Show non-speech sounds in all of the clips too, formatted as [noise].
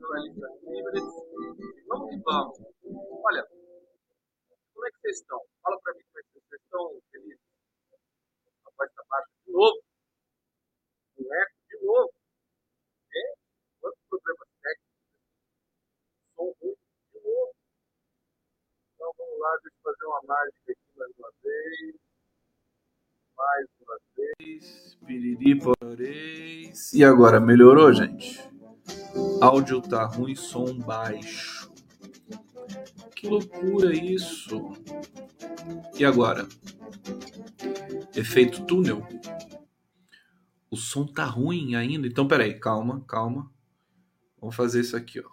TVGPN, jornalistas livres. Vamos que vamos. Olha, como é que vocês estão? Fala pra mim como é que vocês estão felizes. A voz está baixa de novo. Um eco de novo. É? Quantos problemas técnicos? Som ruim de novo. Então vamos lá, deixa eu fazer uma mágica aqui mais uma vez. Mais uma vez. Piriri, poreis. E agora, melhorou, gente? Áudio tá ruim, som baixo. Que loucura isso! E agora? Efeito túnel? O som tá ruim ainda. Então, peraí, calma, calma. Vamos fazer isso aqui, ó.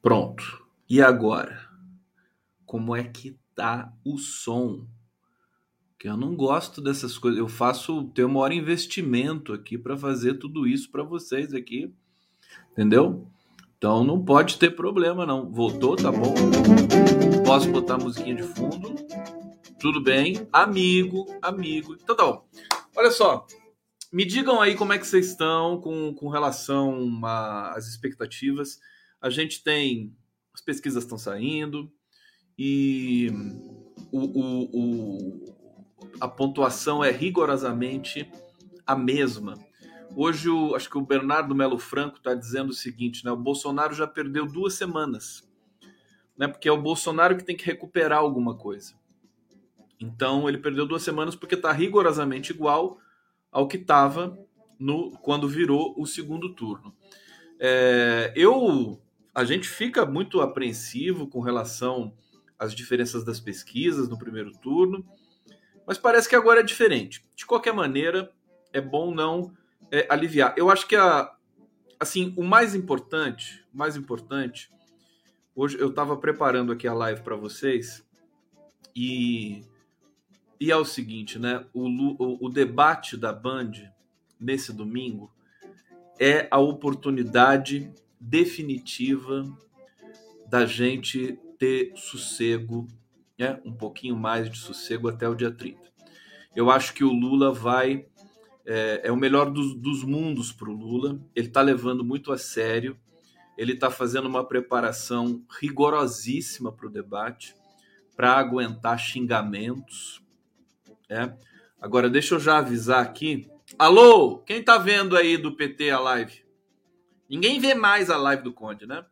Pronto. E agora? Como é que tá o som? Que eu não gosto dessas coisas. Eu faço, tenho o maior investimento aqui para fazer tudo isso para vocês aqui. Entendeu? Então não pode ter problema não. Voltou, tá bom? Posso botar a musiquinha de fundo? Tudo bem? Amigo, amigo. Então tá bom. Olha só, me digam aí como é que vocês estão com, com relação às expectativas. A gente tem. As pesquisas estão saindo e o, o, o, a pontuação é rigorosamente a mesma. Hoje, o, acho que o Bernardo Melo Franco está dizendo o seguinte: né, o Bolsonaro já perdeu duas semanas, né, porque é o Bolsonaro que tem que recuperar alguma coisa. Então, ele perdeu duas semanas porque está rigorosamente igual ao que estava quando virou o segundo turno. É, eu, a gente fica muito apreensivo com relação às diferenças das pesquisas no primeiro turno, mas parece que agora é diferente. De qualquer maneira, é bom não é, aliviar. Eu acho que a, assim, o mais importante, mais importante, hoje eu estava preparando aqui a live para vocês e e é o seguinte, né? O, o, o debate da Band nesse domingo é a oportunidade definitiva da gente ter sossego, né? um pouquinho mais de sossego até o dia 30. Eu acho que o Lula vai. É, é o melhor dos, dos mundos para o Lula. Ele está levando muito a sério. Ele está fazendo uma preparação rigorosíssima para o debate, para aguentar xingamentos. É. Agora, deixa eu já avisar aqui. Alô, quem está vendo aí do PT a live? Ninguém vê mais a live do Conde, né?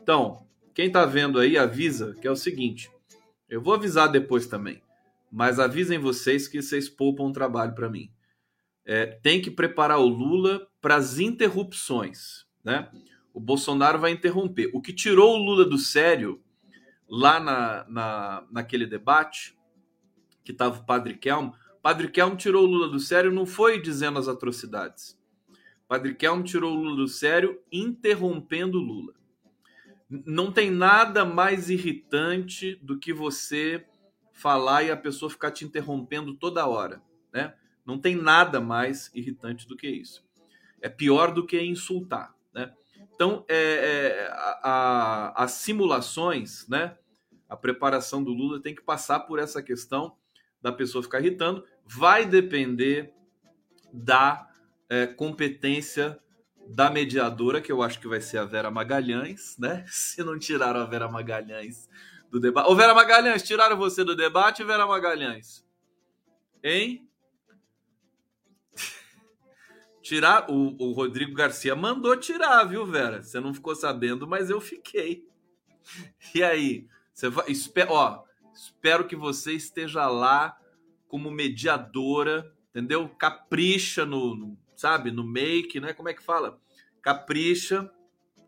Então, quem está vendo aí, avisa que é o seguinte. Eu vou avisar depois também mas avisem vocês que vocês poupam trabalho para mim. É, tem que preparar o Lula para as interrupções, né? O Bolsonaro vai interromper. O que tirou o Lula do sério lá na, na, naquele debate que estava o Padre Kelmo, Padre Kelmo tirou o Lula do sério não foi dizendo as atrocidades. Padre Kelmo tirou o Lula do sério interrompendo o Lula. Não tem nada mais irritante do que você falar e a pessoa ficar te interrompendo toda hora, né? Não tem nada mais irritante do que isso. É pior do que insultar, né? Então, é, é, a, a, as simulações, né? A preparação do Lula tem que passar por essa questão da pessoa ficar irritando. Vai depender da é, competência da mediadora, que eu acho que vai ser a Vera Magalhães, né? [laughs] Se não tiraram a Vera Magalhães do debate. Ô, Vera Magalhães, tiraram você do debate, Vera Magalhães? Hein? [laughs] Tirar. O, o Rodrigo Garcia mandou tirar, viu, Vera? Você não ficou sabendo, mas eu fiquei. [laughs] E aí? Você vai. Espera, ó, Espero que você esteja lá como mediadora, entendeu? Capricha no sabe, no make, né? Como é que fala? Capricha,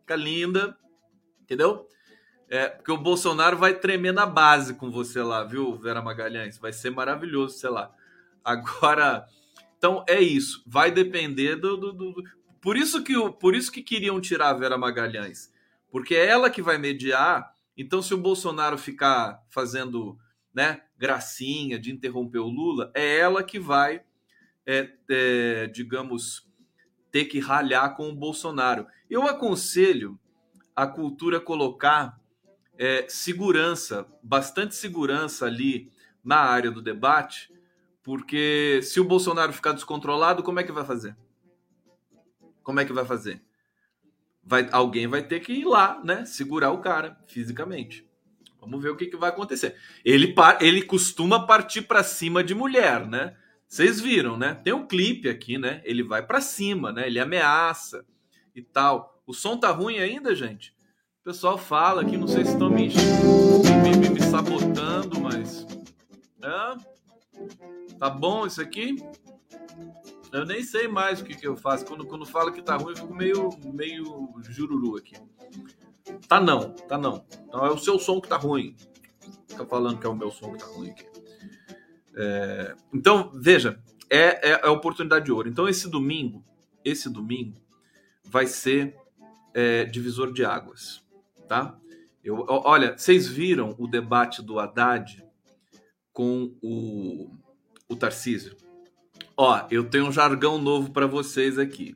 fica linda, entendeu? É, porque o Bolsonaro vai tremer na base com você lá, viu, Vera Magalhães? Vai ser maravilhoso, sei lá. Agora, então é isso. Vai depender do, do, do, por isso que por isso que queriam tirar a Vera Magalhães, porque é ela que vai mediar. Então, se o Bolsonaro ficar fazendo, né, gracinha de interromper o Lula, é ela que vai, é, é, digamos, ter que ralhar com o Bolsonaro. Eu aconselho a cultura colocar é, segurança, bastante segurança ali na área do debate, porque se o Bolsonaro ficar descontrolado, como é que vai fazer? Como é que vai fazer? Vai, alguém vai ter que ir lá, né? Segurar o cara fisicamente. Vamos ver o que, que vai acontecer. Ele, ele costuma partir para cima de mulher, né? Vocês viram, né? Tem um clipe aqui, né? Ele vai para cima, né? Ele ameaça e tal. O som tá ruim ainda, gente? O pessoal fala aqui, não sei se estão me, me, me, me, sabotando, mas. Tá bom isso aqui? Eu nem sei mais o que, que eu faço. Quando, quando falo que tá ruim, eu fico meio, meio jururu aqui. Tá não, tá não. Então é o seu som que tá ruim. Fica falando que é o meu som que tá ruim aqui. É, então, veja, é, é, é a oportunidade de ouro. Então, esse domingo, esse domingo vai ser é, divisor de águas tá? Eu, olha, vocês viram o debate do Haddad com o, o Tarcísio? Ó, eu tenho um jargão novo para vocês aqui.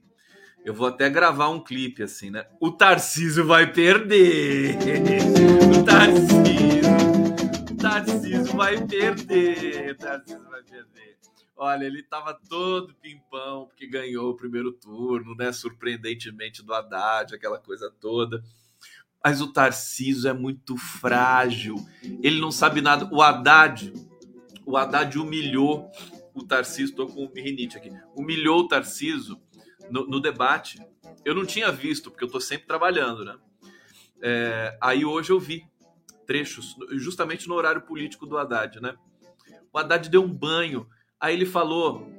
Eu vou até gravar um clipe assim, né? O Tarcísio vai perder. [laughs] O Tarcísio. O Tarcísio vai perder. O Tarcísio vai perder. Olha, ele tava todo pimpão porque ganhou o primeiro turno, né? Surpreendentemente do Haddad, aquela coisa toda. Mas o Tarciso é muito frágil. Ele não sabe nada. O Haddad, o Haddad humilhou o Tarciso. Estou com rinite aqui. Humilhou o Tarciso no, no, debate. Eu não tinha visto, porque eu estou sempre trabalhando, né? É, aí hoje eu vi trechos, justamente no horário político do Haddad, né? O Haddad deu um banho. Aí ele falou: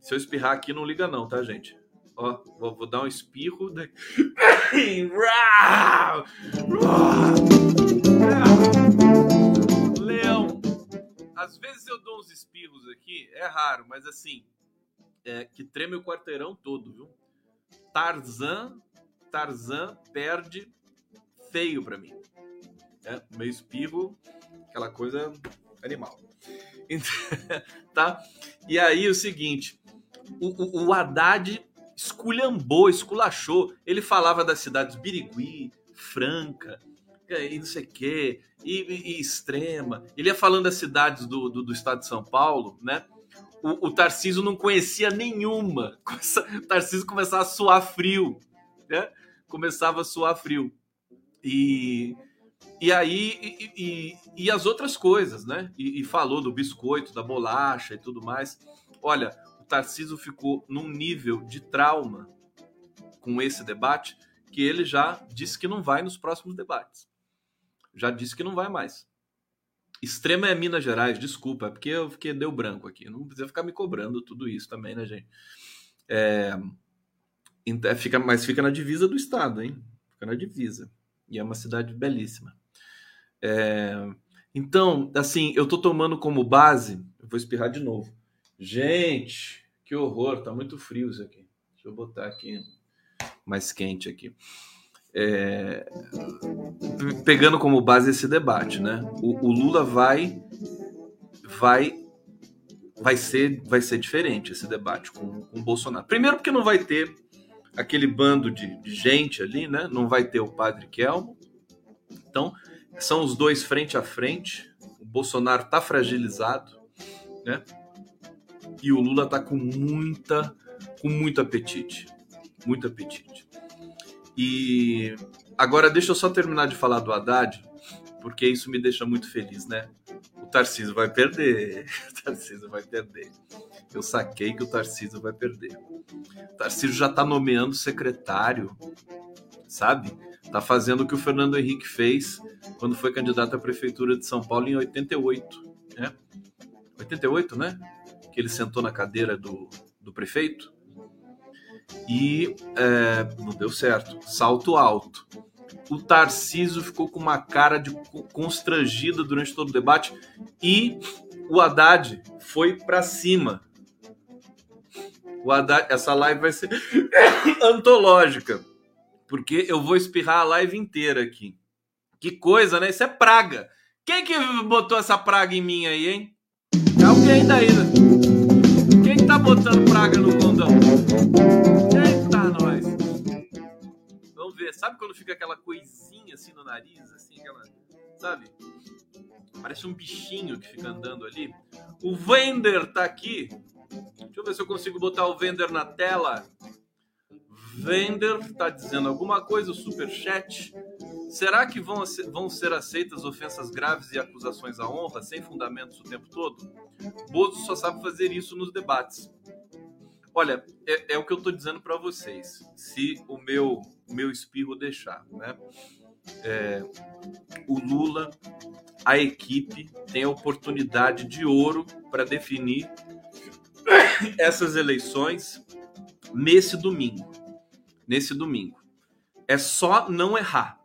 se eu espirrar aqui, não liga, não, tá, gente? Ó, vou, vou dar um espirro. [laughs] Leão. Às vezes eu dou uns espirros aqui, é raro, mas assim, é, que treme o quarteirão todo, viu? Tarzan, Tarzan perde feio para mim. É, meu espirro, aquela coisa animal. [laughs] tá? E aí o seguinte, o, o, o Haddad esculhambou, esculachou. Ele falava das cidades Birigui, Franca, e não sei o quê, e, e, Extrema. Ele ia falando das cidades do, do, do estado de São Paulo, né? O, o Tarcísio não conhecia nenhuma. [laughs] O Tarcísio começava a suar frio, né? Começava a suar frio. E, e aí, e, e, e as outras coisas, né? E, e falou do biscoito, da bolacha e tudo mais. Olha, o Tarcísio ficou num nível de trauma com esse debate que ele já disse que não vai nos próximos debates. Já disse que não vai mais. Extrema é Minas Gerais, desculpa, é porque eu fiquei deu branco aqui. Não precisa ficar me cobrando tudo isso também, né, gente? É, é, fica, mas fica na divisa do estado, hein? Fica na divisa. E é uma cidade belíssima. É, então, assim, eu tô tomando como base, vou espirrar de novo. Gente, que horror, tá muito frio isso aqui. Deixa eu botar aqui mais quente aqui. É, pegando como base esse debate, né? O, o, Lula vai, vai, vai ser, vai ser diferente esse debate com, com o Bolsonaro. Primeiro porque não vai ter aquele bando de, de gente ali, né? Não vai ter o Padre Kelmo. Então são os dois frente a frente. O Bolsonaro tá fragilizado, né? e o Lula tá com muita, com muito apetite, muito apetite. E agora deixa eu só terminar de falar do Haddad, porque isso me deixa muito feliz, né? O Tarcísio vai perder, [laughs] o Tarcísio vai perder. Eu saquei que o Tarcísio vai perder. O Tarcísio já tá nomeando secretário, sabe? Tá fazendo o que o Fernando Henrique fez quando foi candidato à prefeitura de São Paulo em 88, né? 88, né? Que ele sentou na cadeira do, do prefeito e é, não deu certo. Salto alto. O Tarcísio ficou com uma cara de constrangida durante todo o debate e o Haddad foi para cima. O Haddad, essa live vai ser [coughs] antológica, porque eu vou espirrar a live inteira aqui. Que coisa, né? Isso é praga. Quem que botou essa praga em mim aí, hein? É alguém daí, né? Quem que tá botando praga no ver. Sabe quando fica aquela coisinha assim no nariz, assim, aquela, sabe? Parece um bichinho que fica andando ali. O Vender tá aqui. Deixa eu ver se eu consigo botar o Vender na tela. Vender tá dizendo alguma coisa, o super chat. Será que vão, vão ser aceitas ofensas graves e acusações à honra sem fundamentos o tempo todo? Bozo só sabe fazer isso nos debates. Olha, é, é o que eu estou dizendo para vocês. Se o meu, meu espirro deixar, né? É, o Lula a equipe tem a oportunidade de ouro para definir essas eleições nesse domingo. Nesse domingo. É só não errar.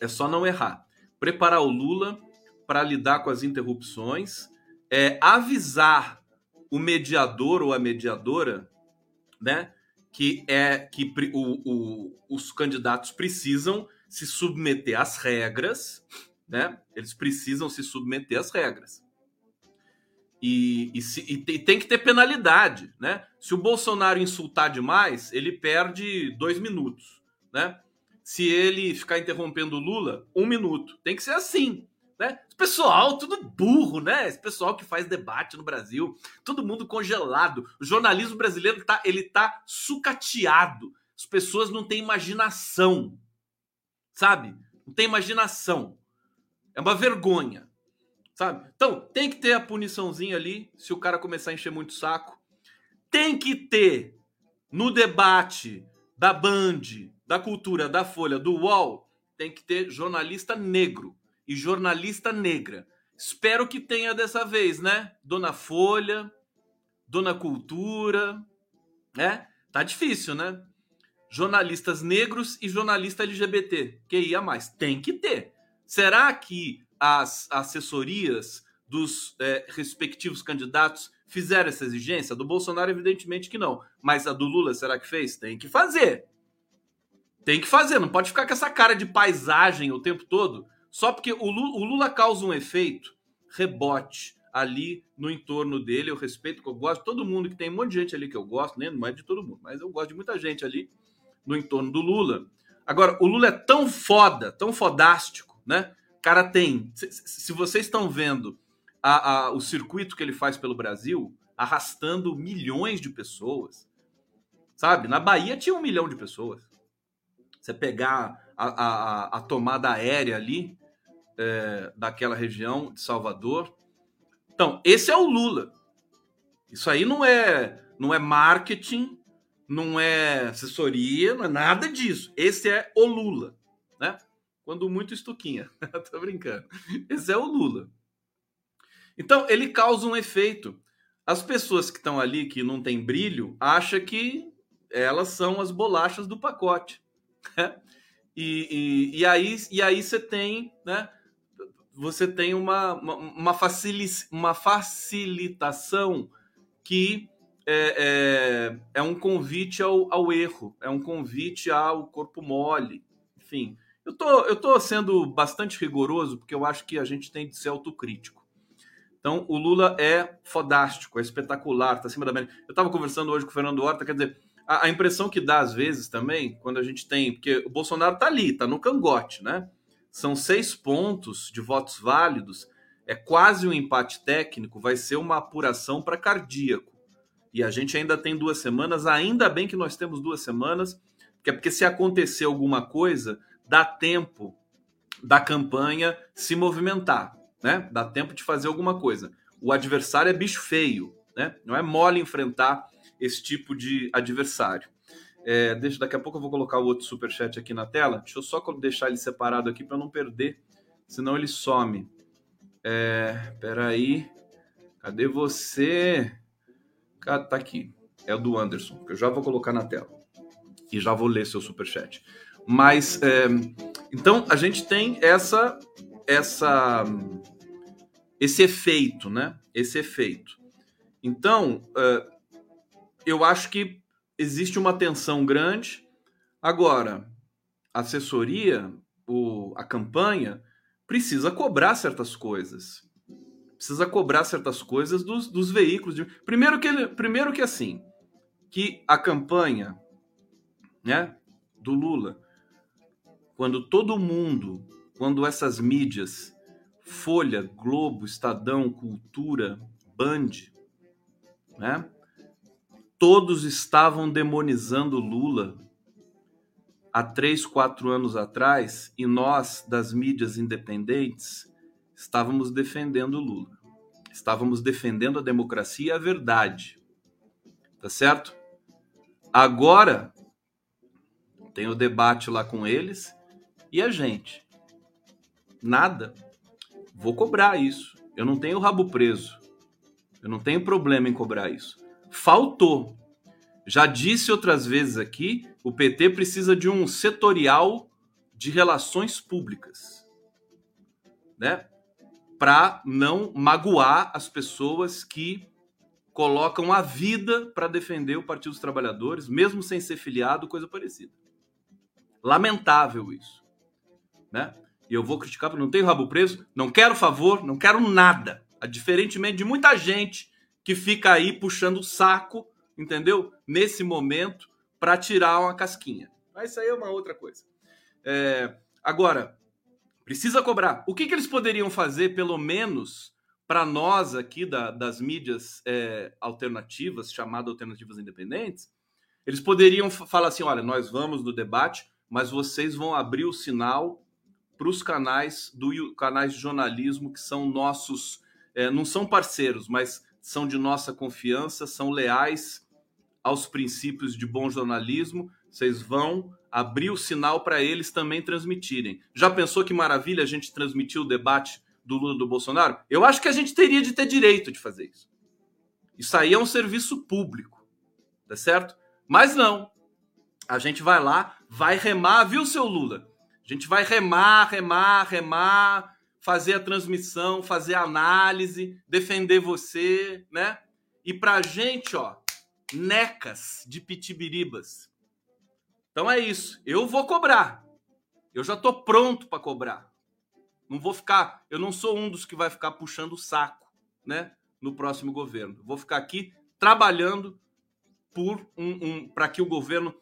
É só não errar. Preparar o Lula para lidar com as interrupções, é, avisar o mediador ou a mediadora, né, que é que o, o, os candidatos precisam se submeter às regras né? Eles precisam se submeter às regras. E, e, se, e, tem que ter penalidade, né? Se o Bolsonaro insultar demais, ele perde dois minutos, né? Se ele ficar interrompendo o Lula, um minuto. Tem que ser assim, né? Pessoal, tudo burro, né? Esse pessoal que faz debate no Brasil, todo mundo congelado. O jornalismo brasileiro tá, ele tá sucateado. As pessoas não têm imaginação, sabe? Não tem imaginação. É uma vergonha. Sabe? Então, tem que ter a puniçãozinha ali, se o cara começar a encher muito saco. Tem que ter no debate da Band, da cultura, da Folha, do UOL, tem que ter jornalista negro e jornalista negra. Espero que tenha dessa vez, né? Dona Folha, Dona Cultura, né? Tá difícil, né? Jornalistas negros e jornalista LGBT, que ia mais. Tem que ter. Será que as assessorias dos é, respectivos candidatos fizeram essa exigência? Do Bolsonaro, evidentemente que não. Mas a do Lula, será que fez? Tem que fazer. Tem que fazer. Não pode ficar com essa cara de paisagem o tempo todo, só porque o Lula, o Lula causa um efeito rebote ali no entorno dele. Eu respeito, eu gosto de todo mundo que tem um monte de gente ali que eu gosto, né? não é de todo mundo, mas eu gosto de muita gente ali no entorno do Lula. Agora, o Lula é tão foda, tão fodástico né? Cara tem. Se, se vocês estão vendo a, a, o circuito que ele faz pelo Brasil, arrastando milhões de pessoas, sabe? Na Bahia tinha um milhão de pessoas. Você pegar a, a, a tomada aérea ali é, daquela região de Salvador. Então, esse é o Lula. Isso aí não é, não é marketing, não é assessoria, não é nada disso. Esse é o Lula, né? Quando muito estuquinha. [laughs] Tô brincando. Esse é o Lula. Então, ele causa um efeito. As pessoas que estão ali, que não tem brilho, acham que elas são as bolachas do pacote. Né? E, e, e, aí, e aí você tem, né? Você tem uma, uma, uma, uma facilitação que é, é, é um convite ao, ao erro, é um convite ao corpo mole, enfim. Eu tô, eu tô sendo bastante rigoroso porque eu acho que a gente tem de ser autocrítico. Então, o Lula é fodástico, é espetacular, tá acima da média. Eu estava conversando hoje com o Fernando Horta, quer dizer, a, a, impressão que dá às vezes também, quando a gente tem. Porque o Bolsonaro tá ali, tá no cangote, né? São seis pontos de votos válidos, é quase um empate técnico, vai ser uma apuração para cardíaco. E a gente ainda tem duas semanas, ainda bem que nós temos duas semanas, que é porque se acontecer alguma coisa, dá tempo da campanha se movimentar, né? Dá tempo de fazer alguma coisa. O adversário é bicho feio, né? Não é mole enfrentar esse tipo de adversário. É, deixa, daqui a pouco eu vou colocar o outro superchat aqui na tela. Deixa eu só deixar ele separado aqui para não perder, senão ele some. É, peraí. Cadê você? Tá aqui. É o do Anderson, que eu já vou colocar na tela. E já vou ler seu superchat. Mas, é, então, a gente tem essa, essa, esse efeito, né? Esse efeito. Então, é, eu acho que existe uma tensão grande. Agora, a assessoria, o, a campanha, precisa cobrar certas coisas. Precisa cobrar certas coisas dos, dos veículos. De... Primeiro, que, primeiro que assim, que a campanha né, do Lula, quando todo mundo, quando essas mídias, Folha, Globo, Estadão, Cultura, Band, né, todos estavam demonizando Lula há três, quatro anos atrás e nós, das mídias independentes, estávamos defendendo Lula. Estávamos defendendo a democracia e a verdade. Tá certo? Agora tem o debate lá com eles e a gente. Nada. Vou cobrar isso. Eu não tenho rabo preso. Eu não tenho problema em cobrar isso faltou. Já disse outras vezes aqui, o PT precisa de um setorial de relações públicas, né? Para não magoar as pessoas que colocam a vida para defender o Partido dos Trabalhadores, mesmo sem ser filiado, coisa parecida. Lamentável isso, né? E eu vou criticar porque não tenho rabo preso, não quero favor, não quero nada. Diferentemente de muita gente que fica aí puxando o saco, entendeu? Nesse momento, para tirar uma casquinha. Mas isso aí é uma outra coisa. É, agora, precisa cobrar. O que, que eles poderiam fazer, pelo menos, para nós aqui da, das mídias é, alternativas, chamadas alternativas independentes? Eles poderiam falar assim: olha, nós vamos no debate, mas vocês vão abrir o sinal para os canais do canais de jornalismo que são nossos, é, não são parceiros, mas são de nossa confiança, são leais aos princípios de bom jornalismo. Vocês vão abrir o sinal para eles também transmitirem. Já pensou que maravilha a gente transmitir o debate do Lula do Bolsonaro? Eu acho que a gente teria de ter direito de fazer isso. Isso aí é um serviço público, tá certo? Mas não. A gente vai lá, vai remar, viu, seu Lula? A gente vai remar, remar, remar, fazer a transmissão, fazer a análise, defender você, né? E pra gente, ó, necas de pitibiribas. Então é isso. Eu vou cobrar. Eu já tô pronto para cobrar. Não vou ficar, eu não sou um dos que vai ficar puxando o saco, né, no próximo governo. Vou ficar aqui trabalhando por um, um para que o governo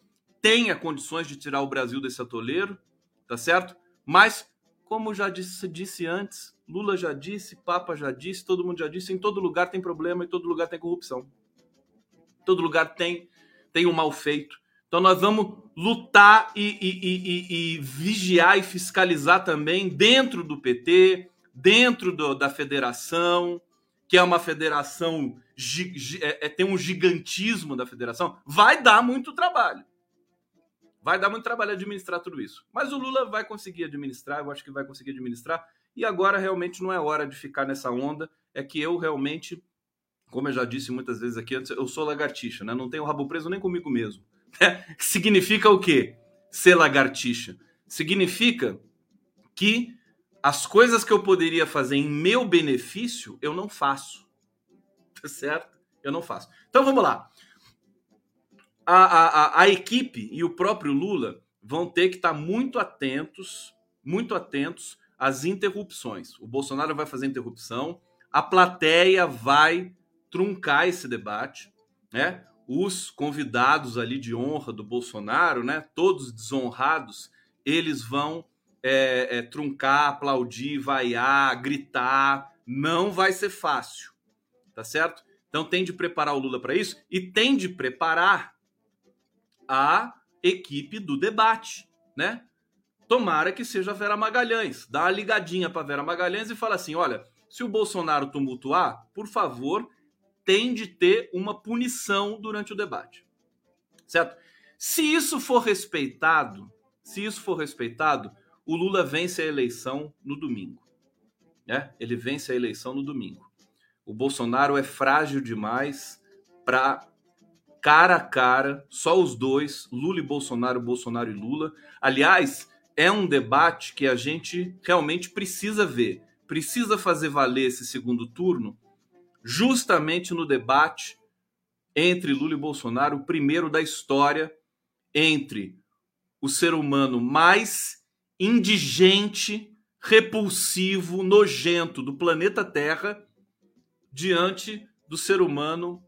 tenha condições de tirar o Brasil desse atoleiro, tá certo? Mas como já disse, disse antes, Lula já disse, Papa já disse, todo mundo já disse, em todo lugar tem problema, em todo lugar tem corrupção. Todo lugar tem, tem um mal feito. Então nós vamos lutar e, e, e, e vigiar e fiscalizar também dentro do PT, dentro do, da federação, que é uma federação, é, é, tem um gigantismo da federação, vai dar muito trabalho. Vai dar muito trabalho administrar tudo isso. Mas o Lula vai conseguir administrar, eu acho que vai conseguir administrar. E agora realmente não é hora de ficar nessa onda. É que eu realmente, como eu já disse muitas vezes aqui antes, eu sou lagartixa, né? Não tenho rabo preso nem comigo mesmo. [laughs] Significa o quê? Ser lagartixa. Significa que as coisas que eu poderia fazer em meu benefício, eu não faço. Tá certo? Eu não faço. Então vamos lá a, a, a equipe e o próprio Lula vão ter que estar muito atentos, muito atentos às interrupções. O Bolsonaro vai fazer interrupção, a plateia vai truncar esse debate, né? Os convidados ali de honra do Bolsonaro, né? Todos desonrados, eles vão é, é, truncar, aplaudir, vaiar, gritar. Não vai ser fácil, tá certo? Então tem de preparar o Lula para isso e tem de preparar a equipe do debate, né? Tomara que seja a Vera Magalhães. Dá uma ligadinha para Vera Magalhães e fala assim: olha, se o Bolsonaro tumultuar, por favor, tem de ter uma punição durante o debate. Certo? Se isso for respeitado, se isso for respeitado, o Lula vence a eleição no domingo. Né? Ele vence a eleição no domingo. O Bolsonaro é frágil demais para cara a cara, só os dois, Lula e Bolsonaro, Bolsonaro e Lula. Aliás, é um debate que a gente realmente precisa ver, precisa fazer valer esse segundo turno, justamente no debate entre Lula e Bolsonaro, o primeiro da história entre o ser humano mais indigente, repulsivo, nojento do planeta Terra diante do ser humano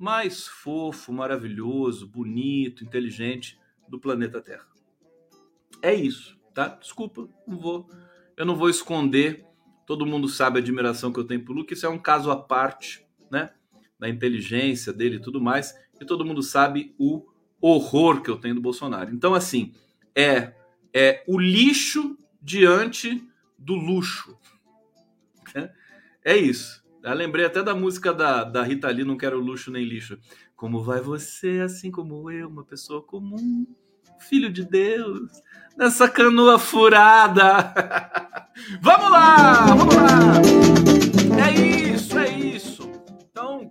mais fofo, maravilhoso, bonito, inteligente do planeta Terra. É isso, tá? Desculpa, não vou, eu não vou esconder. Todo mundo sabe a admiração que eu tenho por Luke. Isso é um caso à parte, né? Da inteligência dele e tudo mais. E todo mundo sabe o horror que eu tenho do Bolsonaro. Então, assim, é é o lixo diante do luxo. É isso. Eu lembrei até da música da, da Rita Lee, Não Quero Luxo Nem Lixo. Como vai você, assim como eu, uma pessoa comum, filho de Deus, nessa canoa furada. [laughs] vamos lá, vamos lá. É isso, é isso.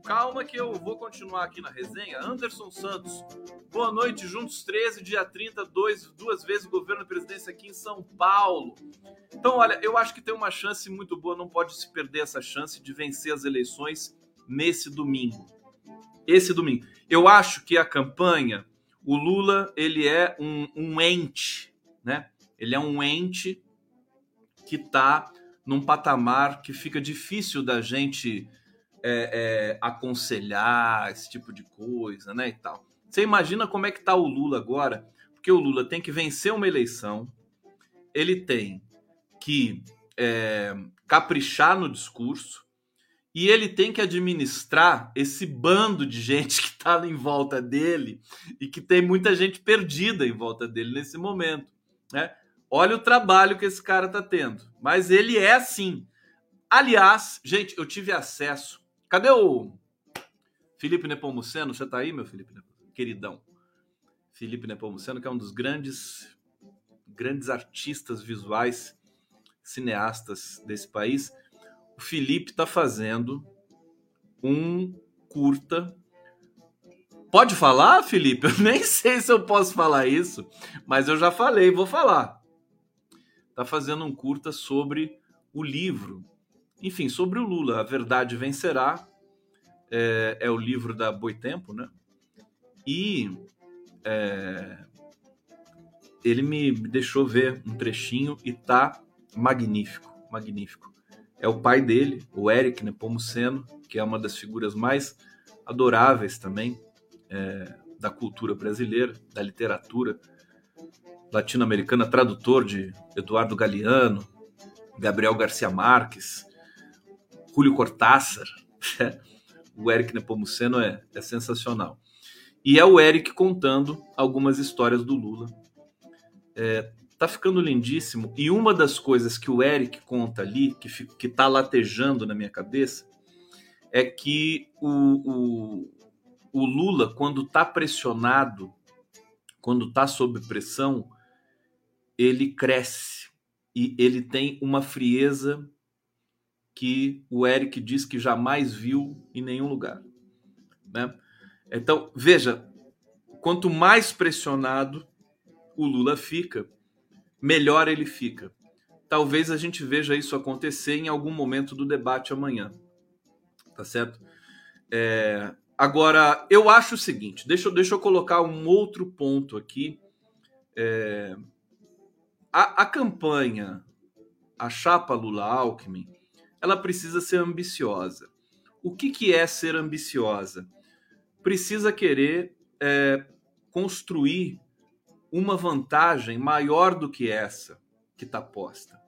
Calma que eu vou continuar aqui na resenha. Anderson Santos, boa noite, juntos 13, dia 30, dois, duas vezes governo e presidência aqui em São Paulo. Então, olha, eu acho que tem uma chance muito boa, não pode se perder essa chance de vencer as eleições nesse domingo. Esse domingo. Eu acho que a campanha o Lula ele é um, um ente, né? Ele é um ente que está num patamar que fica difícil da gente é, é, aconselhar esse tipo de coisa, né? E tal. Você imagina como é que está o Lula agora? Porque o Lula tem que vencer uma eleição, ele tem que é, caprichar no discurso, e ele tem que administrar esse bando de gente que está em volta dele e que tem muita gente perdida em volta dele nesse momento. Né? Olha o trabalho que esse cara está tendo. Mas ele é assim. Aliás, gente, eu tive acesso. Cadê o Felipe Nepomuceno? Você está aí, meu Felipe? Queridão. Felipe Nepomuceno, que é um dos grandes, grandes artistas visuais, cineastas desse país o Felipe está fazendo um curta. Pode falar, Felipe? [laughs] Eu nem sei se eu posso falar isso, mas eu já falei, vou falar. Está fazendo um curta sobre o livro, enfim, sobre o Lula. A Verdade Vencerá é, é o livro da Boitempo, né? E é, ele me deixou ver um trechinho e tá magnífico, magnífico é o pai dele, o Eric Nepomuceno, que é uma das figuras mais adoráveis também é, da cultura brasileira, da literatura latino-americana, tradutor de Eduardo Galeano, Gabriel Garcia Marques, Julio Cortázar. [laughs] o Eric Nepomuceno é, é sensacional. E é o Eric contando algumas histórias do Lula. É, tá ficando lindíssimo. E uma das coisas que o Eric conta ali, que, que tá latejando na minha cabeça, é que o, o, o Lula, quando tá pressionado, quando tá sob pressão, ele cresce e ele tem uma frieza que o Eric diz que jamais viu em nenhum lugar. Né? Então, veja, quanto mais pressionado o Lula fica, melhor ele fica. Talvez a gente veja isso acontecer em algum momento do debate amanhã. Tá certo? É, agora, eu acho o seguinte: deixa, deixa eu colocar um outro ponto aqui. É, a, a campanha, a chapa Lula-Alckmin, ela precisa ser ambiciosa. O que, que é ser ambiciosa? Precisa querer é, construir uma vantagem maior do que essa que está posta.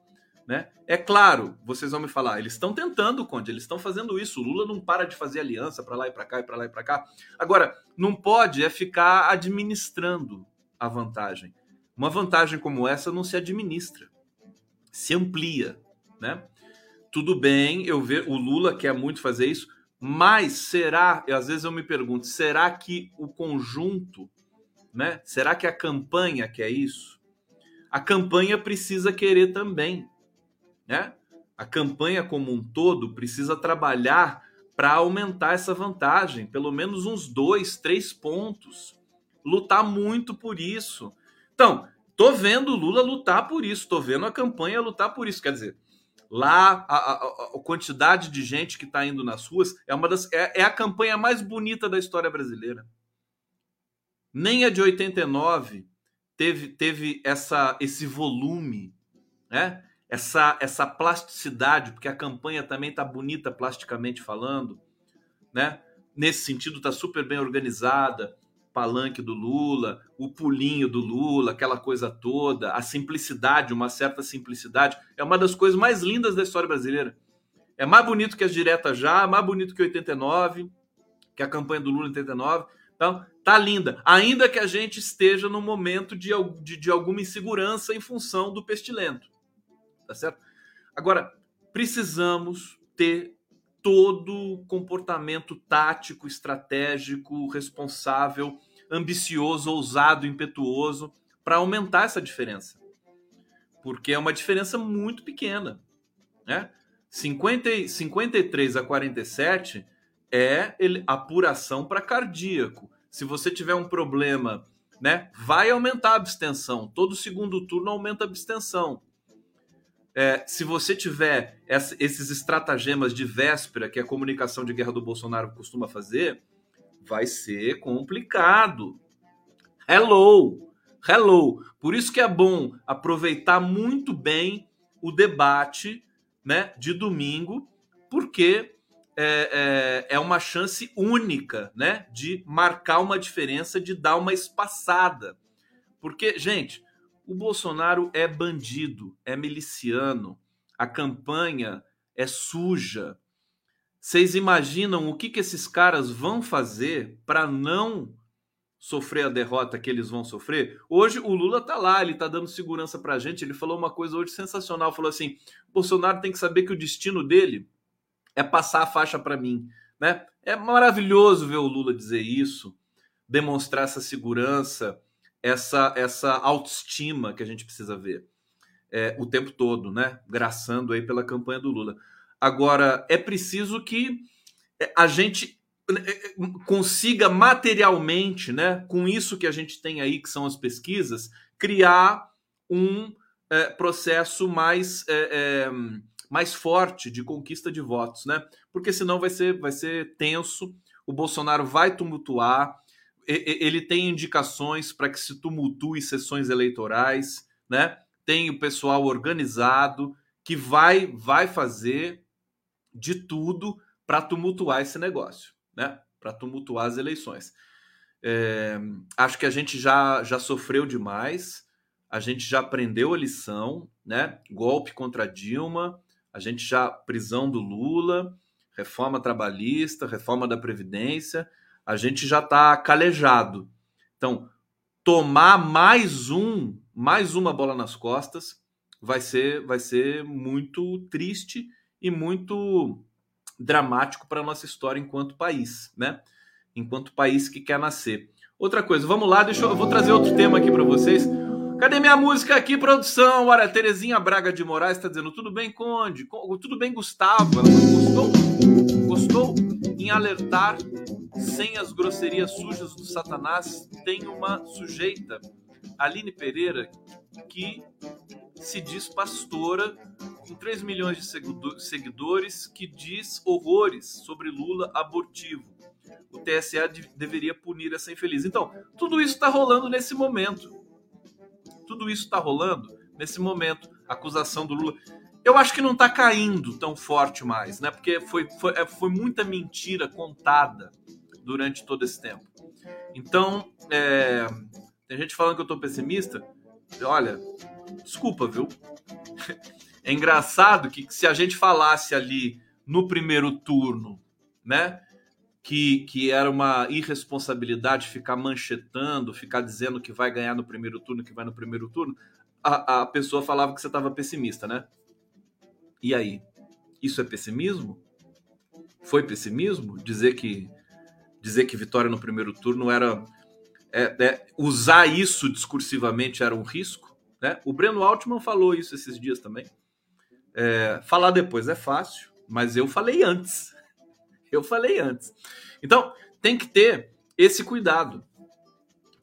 Né? É claro, vocês vão me falar, eles estão tentando, Conde, eles estão fazendo isso. O Lula não para de fazer aliança para lá e para cá e para lá e para cá. Agora, não pode é ficar administrando a vantagem. Uma vantagem como essa não se administra, se amplia, né? Tudo bem, eu ver o Lula quer muito fazer isso, mas será? Às vezes eu me pergunto, será que o conjunto né? Será que a campanha quer isso? A campanha precisa querer também, né? A campanha como um todo precisa trabalhar para aumentar essa vantagem, pelo menos uns dois, três pontos. Lutar muito por isso. Então, tô vendo o Lula lutar por isso, tô vendo a campanha lutar por isso. Quer dizer, lá a, a, a quantidade de gente que está indo nas ruas é uma das é, é a campanha mais bonita da história brasileira. Nem a de 89 teve, teve essa, esse volume, né? essa, essa plasticidade, porque a campanha também está bonita plasticamente falando, né? Nesse sentido, está super bem organizada. Palanque do Lula, o pulinho do Lula, aquela coisa toda, a simplicidade, uma certa simplicidade, é uma das coisas mais lindas da história brasileira. É mais bonito que as diretas já, mais bonito que 89, que a campanha do Lula em 89. Então, tá linda. Ainda que a gente esteja num momento de, de, de alguma insegurança em função do pestilento. Tá certo? Agora, precisamos ter todo comportamento tático, estratégico, responsável, ambicioso, ousado, impetuoso para aumentar essa diferença. Porque é uma diferença muito pequena. Né? 50, 53 a 47 é apuração para cardíaco. Se você tiver um problema, né, vai aumentar a abstenção. Todo segundo turno aumenta a abstenção. É, se você tiver essa, esses estratagemas de véspera que a comunicação de guerra do Bolsonaro costuma fazer, vai ser complicado. Hello! Hello! Por isso que é bom aproveitar muito bem o debate né, de domingo, porque é, é, é, uma chance única, né? De marcar uma diferença, de dar uma espaçada. Porque, gente, o Bolsonaro é bandido, é miliciano, a campanha é suja. Vocês imaginam o que, que esses caras vão fazer para não sofrer a derrota que eles vão sofrer? Hoje o Lula tá lá, ele tá dando segurança pra gente. Ele falou uma coisa hoje sensacional, falou assim: "Bolsonaro tem que saber que o destino dele é passar a faixa para mim, né? É maravilhoso ver o Lula dizer isso, demonstrar essa segurança, essa essa autoestima que a gente precisa ver é, o tempo todo, né? Graçando aí pela campanha do Lula. Agora é preciso que é, a gente é, consiga materialmente, né, com isso que a gente tem aí, que são as pesquisas, criar um é, processo mais é, é mais forte de conquista de votos, né? Porque senão vai ser, vai ser tenso, o Bolsonaro vai tumultuar, ele tem indicações para que se tumultue sessões eleitorais, né? Tem o pessoal organizado que vai vai fazer de tudo para tumultuar esse negócio, né? Para tumultuar as eleições. É, acho que a gente já, já sofreu demais, a gente já aprendeu a lição, né? Golpe contra Dilma, a gente já prisão do Lula, reforma trabalhista, reforma da previdência, a gente já está calejado. Então, tomar mais um, mais uma bola nas costas, vai ser, vai ser muito triste e muito dramático para a nossa história enquanto país, né? Enquanto país que quer nascer. Outra coisa, vamos lá, deixa eu, eu vou trazer outro tema aqui para vocês. Cadê minha música aqui, produção? Olha, Terezinha Braga de Moraes está dizendo: tudo bem, Conde? Tudo bem, Gustavo? Ela gostou? Gostou? Em alertar sem as grosserias sujas do Satanás, tem uma sujeita, Aline Pereira, que se diz pastora, com 3 milhões de seguidores, que diz horrores sobre Lula abortivo. O TSA deveria punir essa infeliz. Então, tudo isso está rolando nesse momento tudo isso está rolando nesse momento. Acusação do Lula. Eu acho que não está caindo tão forte mais, né? Porque foi, foi, é, foi muita mentira contada durante todo esse tempo. Então, é, tem gente falando que eu estou pessimista. Olha, desculpa, viu? [laughs] É engraçado que se a gente falasse ali no primeiro turno, né? que, que era uma irresponsabilidade ficar manchetando, ficar dizendo que vai ganhar no primeiro turno, que vai no primeiro turno, a, a pessoa falava que você estava pessimista, né? E aí? Isso é pessimismo? Foi pessimismo? Dizer que dizer que vitória no primeiro turno era é, é, usar isso discursivamente era um risco. Né? O Breno Altman falou isso esses dias também. É, falar depois é fácil, mas eu falei antes. [laughs] Eu falei antes. Então, tem que ter esse cuidado.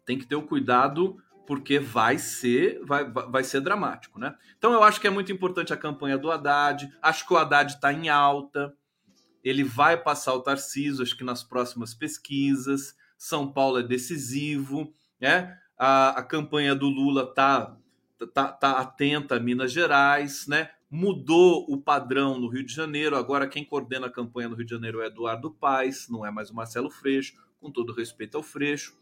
Tem que ter o cuidado porque vai ser vai, vai ser dramático, né? Então eu acho que é muito importante a campanha do Haddad. Acho que o Haddad está em alta. Ele vai passar o Tarcísio, acho que nas próximas pesquisas. São Paulo é decisivo, né? A, a campanha do Lula tá, tá, tá atenta a Minas Gerais, né? Mudou o padrão no Rio de Janeiro. Agora quem coordena a campanha no Rio de Janeiro é Eduardo Paes, não é mais o Marcelo Freixo, com todo respeito ao Freixo.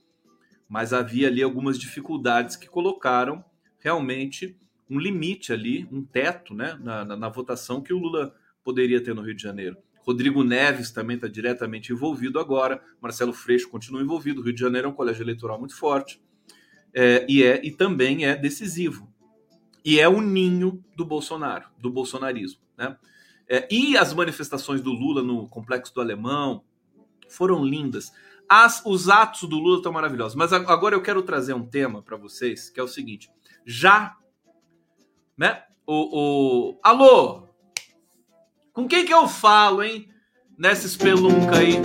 Mas havia ali algumas dificuldades que colocaram realmente um limite ali, um teto, né, na, na, na votação que o Lula poderia ter no Rio de Janeiro. Rodrigo Neves também está diretamente envolvido agora. Marcelo Freixo continua envolvido. Rio de Janeiro é um colégio eleitoral muito forte. É, e, é, e também é decisivo. E é o ninho do Bolsonaro, do bolsonarismo. Né? É, e as manifestações do Lula no Complexo do Alemão foram lindas. As, os atos do Lula estão maravilhosos. Mas agora eu quero trazer um tema para vocês, que é o seguinte. Já, né? O, o... Alô, com quem que eu falo, hein? Nessa espelunca aí.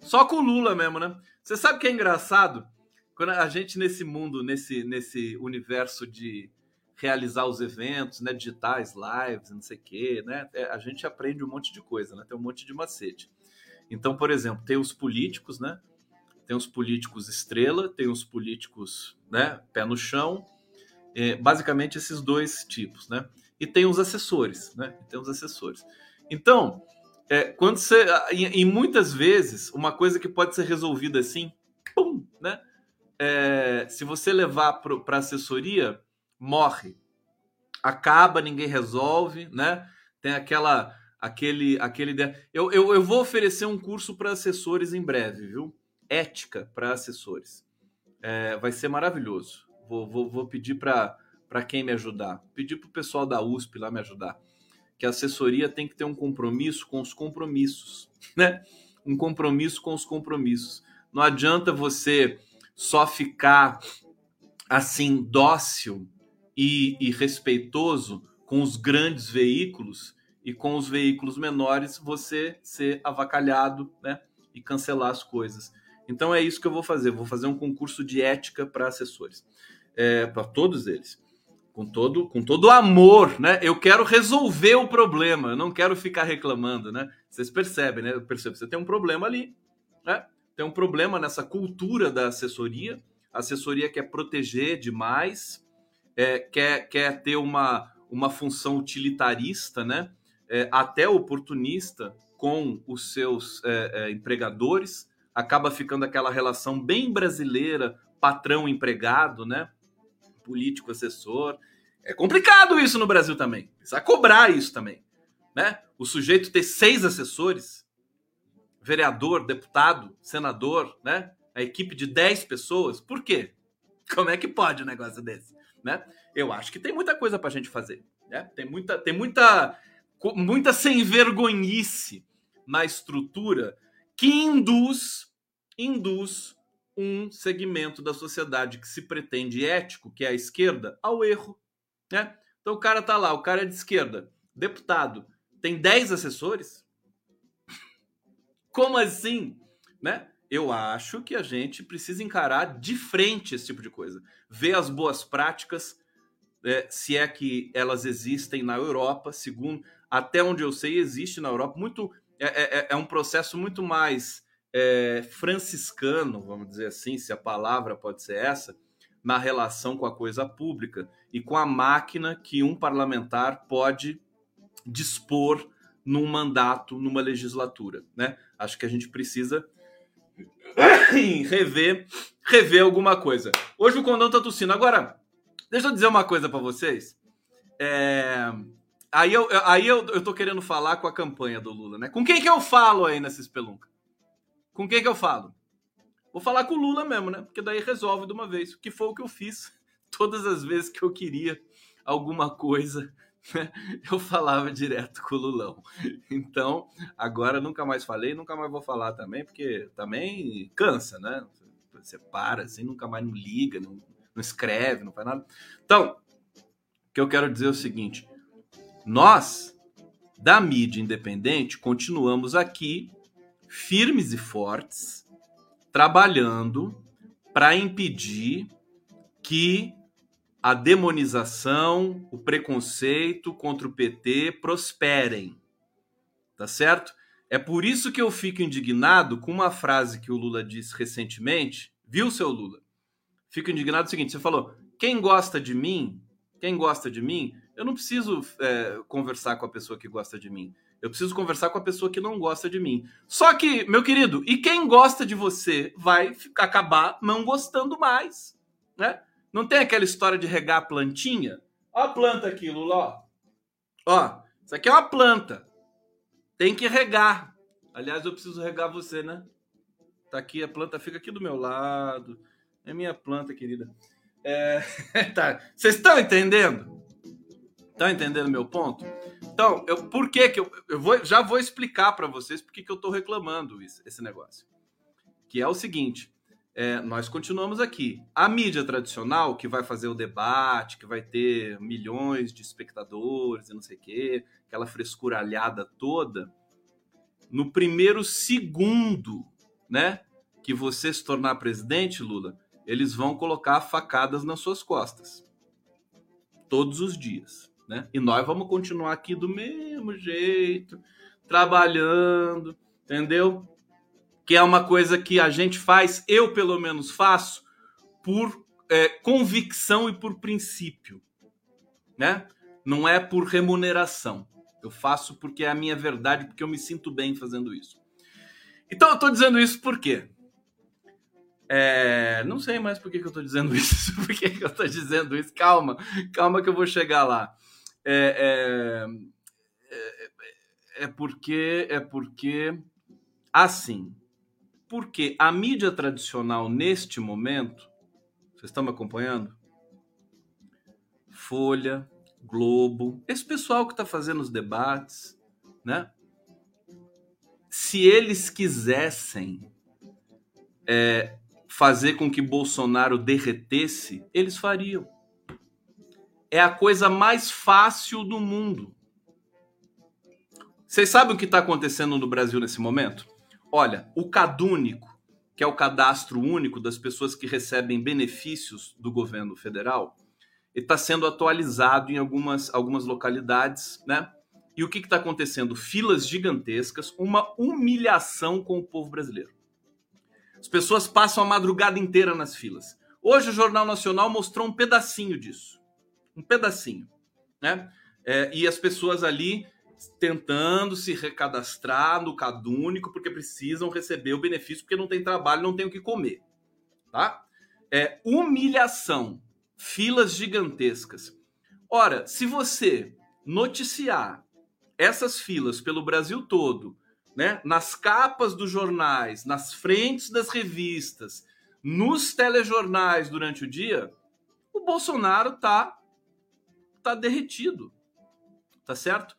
Só com o Lula mesmo, né? Você sabe que é engraçado? Quando a gente nesse mundo, nesse, nesse universo de realizar os eventos, né, digitais, lives, não sei o quê, né? É, a gente aprende um monte de coisa, né? Tem um monte de macete. Então, por exemplo, tem os políticos, né? Tem os políticos estrela, tem os políticos, né, pé no chão. É, basicamente esses dois tipos, né? E tem os assessores, né? Tem os assessores. Então, é, quando você. E, muitas vezes, uma coisa que pode ser resolvida assim, pum, né? É, se você levar para assessoria, morre. Acaba, ninguém resolve, né? Tem aquela. Aquele. aquele eu, eu, eu vou oferecer um curso para assessores em breve, viu? Ética para assessores. É, vai ser maravilhoso. Vou, vou, vou pedir para quem me ajudar. Pedir para o pessoal da USP lá me ajudar que a assessoria tem que ter um compromisso com os compromissos, né? Um compromisso com os compromissos. Não adianta você só ficar assim dócil e, e respeitoso com os grandes veículos e com os veículos menores você ser avacalhado, né? E cancelar as coisas. Então é isso que eu vou fazer. Vou fazer um concurso de ética para assessores, é, para todos eles com todo com todo amor, né? Eu quero resolver o problema, eu não quero ficar reclamando, né? Vocês percebem, né? Eu percebo, você tem um problema ali, né? Tem um problema nessa cultura da assessoria. A assessoria quer proteger demais, é, quer, quer ter uma, uma função utilitarista, né? É, até oportunista com os seus é, é empregadores. Acaba ficando aquela relação bem brasileira, patrão-empregado, né? Político assessor. É complicado isso no Brasil também. Precisa cobrar isso também. Né? O sujeito ter seis assessores, vereador, deputado, senador, né? a equipe de dez pessoas. Por quê? Como é que pode um negócio desse? Né? Eu acho que tem muita coisa para a gente fazer. Né? Tem muita, tem muita, muita sem vergonhice na estrutura que induz, induz um segmento da sociedade que se pretende ético, que é a esquerda, ao erro. Né? Então o cara tá lá, o cara é de esquerda, deputado, tem 10 assessores? Como assim? Né? Eu acho que a gente precisa encarar de frente esse tipo de coisa. Ver as boas práticas, é, se é que elas existem na Europa, segundo, até onde eu sei, existe na Europa. Muito é, é, é, é um processo muito mais é, franciscano, vamos dizer assim, se a palavra pode ser essa, na relação com a coisa pública e com a máquina que um parlamentar pode dispor num mandato, numa legislatura, né? Acho que a gente precisa [coughs] rever, rever alguma coisa. Hoje o condão tá tossindo. Agora, deixa eu dizer uma coisa para vocês. É... Aí, eu, aí eu, eu tô querendo falar com a campanha do Lula, né? Com quem que eu falo aí nessa espelunca? Com quem que eu falo? Vou falar com o Lula mesmo, né? Porque daí resolve de uma vez. Que foi o que eu fiz [laughs] todas as vezes que eu queria alguma coisa. Né? Eu falava direto com o Lulão. Então, agora nunca mais falei, nunca mais vou falar também, porque também cansa, né? Você para, assim, nunca mais não liga, não, não escreve, não faz nada. Então, o que eu quero dizer é o seguinte: nós, da mídia independente, continuamos aqui firmes e fortes, trabalhando para impedir que a demonização, o preconceito contra o PT prosperem. Tá certo? É por isso que eu fico indignado com uma frase que o Lula disse recentemente. Viu, seu Lula? Fico indignado o seguinte: você falou, quem gosta de mim, quem gosta de mim, eu não preciso é, conversar com a pessoa que gosta de mim. Eu preciso conversar com a pessoa que não gosta de mim. Só que, meu querido, e quem gosta de você vai acabar não gostando mais, né? Não tem aquela história de regar a plantinha? Ó a planta aqui, Lula, ó. Ó, isso aqui é uma planta. Tem que regar. Aliás, eu preciso regar você, né? Tá aqui, a planta fica aqui do meu lado. É minha planta, querida. É... [laughs] tá. Vocês estão entendendo? Estão entendendo meu ponto? Então, eu, por que que eu, eu vou, já vou explicar para vocês por que eu estou reclamando isso, esse negócio. Que é o seguinte, é, nós continuamos aqui. A mídia tradicional, que vai fazer o debate, que vai ter milhões de espectadores e não sei o quê, aquela frescuralhada toda, no primeiro segundo, né, que você se tornar presidente, Lula, eles vão colocar facadas nas suas costas. Todos os dias, né? E nós vamos continuar aqui do mesmo jeito, trabalhando, entendeu? que é uma coisa que a gente faz, eu pelo menos faço, por é, convicção e por princípio, né? Não é por remuneração. Eu faço porque é a minha verdade, porque eu me sinto bem fazendo isso. Então eu estou dizendo isso por quê? É, não sei mais por que, que eu estou dizendo [laughs] isso. por que, que eu estou dizendo isso? Calma, calma que eu vou chegar lá. É, é, é, é porque é porque assim porque a mídia tradicional neste momento, vocês estão me acompanhando? Folha, Globo, esse pessoal que está fazendo os debates, né? Se eles quisessem é, fazer com que Bolsonaro derretesse, eles fariam. É a coisa mais fácil do mundo. Vocês sabem o que está acontecendo no Brasil nesse momento? Olha, o CadÚnico, que é o cadastro único das pessoas que recebem benefícios do governo federal, está sendo atualizado em algumas, algumas localidades, né? E o que está acontecendo? Filas gigantescas, uma humilhação com o povo brasileiro. As pessoas passam a madrugada inteira nas filas. Hoje o Jornal Nacional mostrou um pedacinho disso. Um pedacinho. Né? É, e as pessoas ali tentando se recadastrar no CadÚnico porque precisam receber o benefício porque não tem trabalho, não tem o que comer, tá? É humilhação, filas gigantescas. Ora, se você noticiar essas filas pelo Brasil todo, né, nas capas dos jornais, nas frentes das revistas, nos telejornais durante o dia, o Bolsonaro tá tá derretido. Tá certo?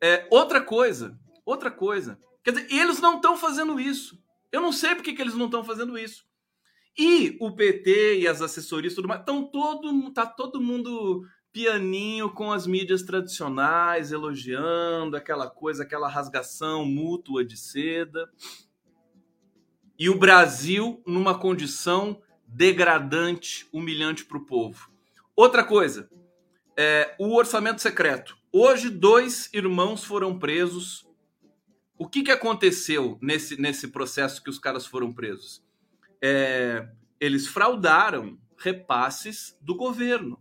É, outra coisa, outra coisa. Quer dizer, eles não estão fazendo isso. Eu não sei por que, que eles não estão fazendo isso. E o PT e as assessorias tudo mais, estão todo, tá todo mundo pianinho com as mídias tradicionais, elogiando aquela coisa, aquela rasgação mútua de seda. E o Brasil numa condição degradante, humilhante para o povo. Outra coisa, é, o orçamento secreto. Hoje, dois irmãos foram presos. O que, que aconteceu nesse, nesse processo que os caras foram presos? É, eles fraudaram repasses do governo,